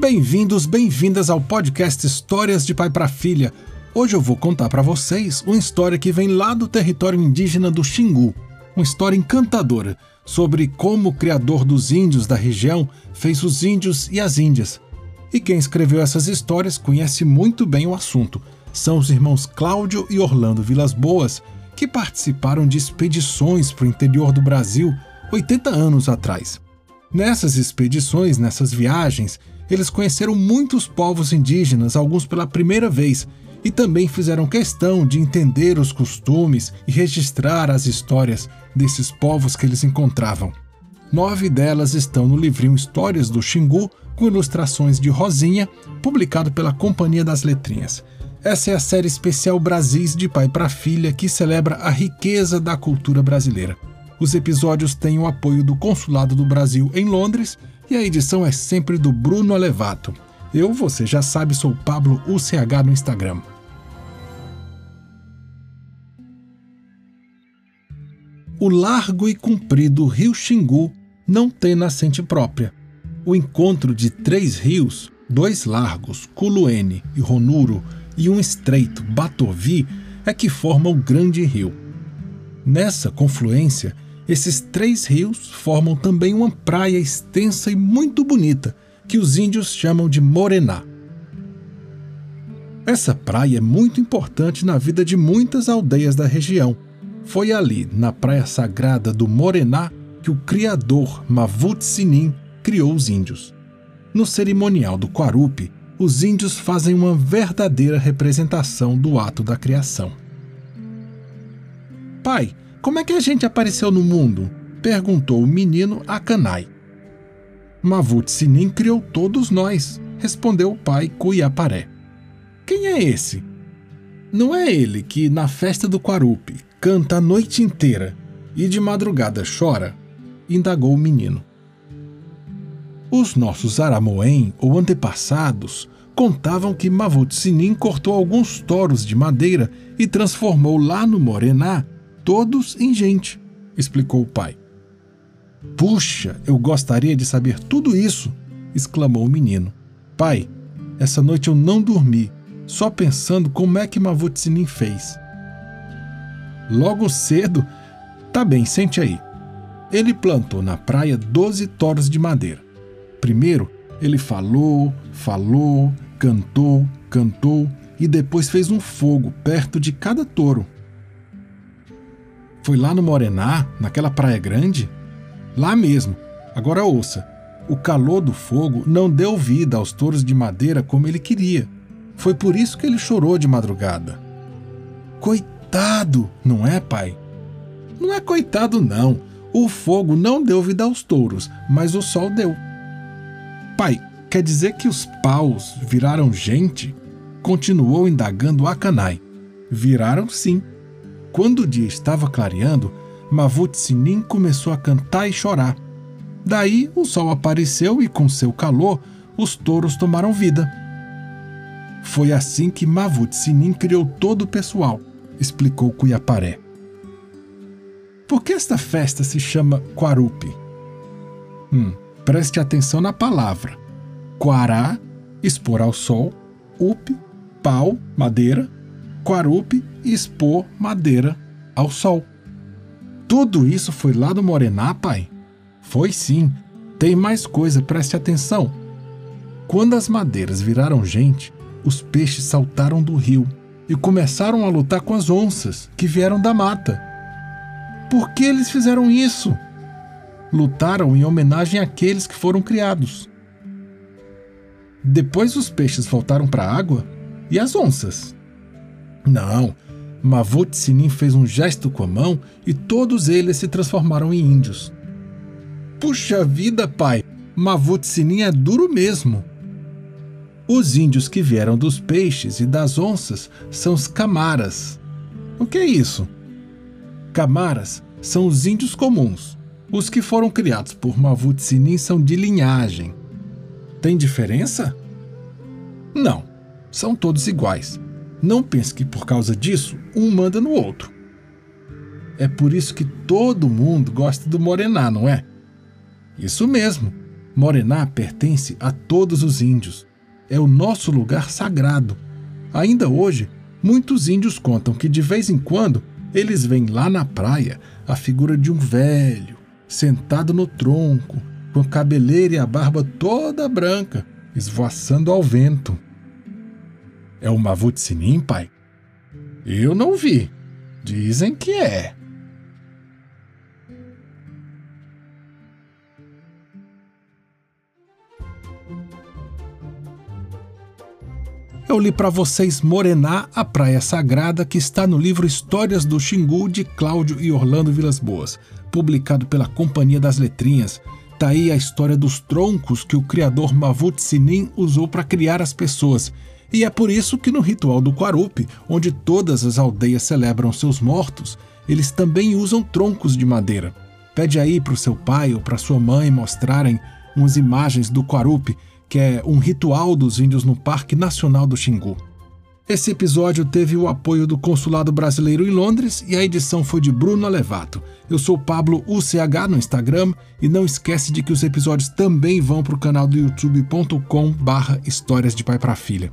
Bem-vindos, bem-vindas ao podcast Histórias de Pai para Filha. Hoje eu vou contar para vocês uma história que vem lá do território indígena do Xingu. Uma história encantadora sobre como o criador dos índios da região fez os índios e as índias. E quem escreveu essas histórias conhece muito bem o assunto. São os irmãos Cláudio e Orlando Vilas Boas, que participaram de expedições para o interior do Brasil 80 anos atrás. Nessas expedições, nessas viagens, eles conheceram muitos povos indígenas, alguns pela primeira vez, e também fizeram questão de entender os costumes e registrar as histórias desses povos que eles encontravam. Nove delas estão no livrinho Histórias do Xingu, com ilustrações de Rosinha, publicado pela Companhia das Letrinhas. Essa é a série especial Brasis de pai para filha que celebra a riqueza da cultura brasileira. Os episódios têm o apoio do Consulado do Brasil em Londres e a edição é sempre do Bruno Alevato. Eu, você já sabe, sou Pablo UCH no Instagram. O largo e comprido rio Xingu não tem nascente própria. O encontro de três rios, dois largos, Culuene e Ronuro, e um estreito, Batovi, é que forma o grande rio. Nessa confluência, esses três rios formam também uma praia extensa e muito bonita, que os índios chamam de Morená. Essa praia é muito importante na vida de muitas aldeias da região. Foi ali, na praia sagrada do Morená, que o criador Mavut Sinim criou os índios. No cerimonial do Quarupi, os índios fazem uma verdadeira representação do ato da criação. Pai, como é que a gente apareceu no mundo? perguntou o menino a Kanai. Mavut Sinim criou todos nós, respondeu o pai Cuiaparé. Quem é esse? Não é ele que, na festa do Quarupi, canta a noite inteira e de madrugada chora? indagou o menino. Os nossos Aramoém ou antepassados contavam que Mavut Sinim cortou alguns toros de madeira e transformou lá no Morená todos em gente, explicou o pai. Puxa, eu gostaria de saber tudo isso, exclamou o menino. Pai, essa noite eu não dormi, só pensando como é que Mavutinin fez. Logo cedo, tá bem, sente aí. Ele plantou na praia doze toros de madeira. Primeiro, ele falou, falou, cantou, cantou e depois fez um fogo perto de cada touro. Foi lá no Morená, naquela praia grande? Lá mesmo. Agora ouça: o calor do fogo não deu vida aos touros de madeira como ele queria. Foi por isso que ele chorou de madrugada. Coitado, não é, pai? Não é coitado, não. O fogo não deu vida aos touros, mas o sol deu. Pai, quer dizer que os paus viraram gente? Continuou indagando Akanai. Viraram sim. Quando o dia estava clareando, Mavut Sinim começou a cantar e chorar. Daí o sol apareceu e, com seu calor, os touros tomaram vida. Foi assim que Mavut Sinim criou todo o pessoal, explicou Cuiaparé. Por que esta festa se chama Quarupi? Hum, preste atenção na palavra. Quará, expor ao sol, up, pau, madeira, Quarupi e expor madeira ao sol. Tudo isso foi lá do Morená, pai? Foi sim. Tem mais coisa, preste atenção. Quando as madeiras viraram gente, os peixes saltaram do rio e começaram a lutar com as onças que vieram da mata. Por que eles fizeram isso? Lutaram em homenagem àqueles que foram criados. Depois os peixes voltaram para a água e as onças. Não, Mavut Sinim fez um gesto com a mão e todos eles se transformaram em índios. Puxa vida, pai! Mavut Sinim é duro mesmo. Os índios que vieram dos peixes e das onças são os camaras. O que é isso? Camaras são os índios comuns. Os que foram criados por Mavut Sinim são de linhagem. Tem diferença? Não, são todos iguais. Não pense que por causa disso um manda no outro. É por isso que todo mundo gosta do Morená, não é? Isso mesmo. Morená pertence a todos os índios. É o nosso lugar sagrado. Ainda hoje, muitos índios contam que de vez em quando eles veem lá na praia a figura de um velho, sentado no tronco, com a cabeleira e a barba toda branca, esvoaçando ao vento. É o Mavut Sinim, pai? Eu não vi. Dizem que é. eu li para vocês Morená, a Praia Sagrada, que está no livro Histórias do Xingu, de Cláudio e Orlando Vilas Boas, publicado pela Companhia das Letrinhas. Tá aí a história dos troncos que o criador Mavut Sinin usou para criar as pessoas. E é por isso que no ritual do Quarupi, onde todas as aldeias celebram seus mortos, eles também usam troncos de madeira. Pede aí para o seu pai ou para sua mãe mostrarem umas imagens do Quarupi que é um ritual dos índios no Parque Nacional do Xingu. Esse episódio teve o apoio do Consulado Brasileiro em Londres e a edição foi de Bruno Alevato. Eu sou Pablo UCH no Instagram e não esquece de que os episódios também vão para o canal do youtube.com barra Histórias de Pai para Filha.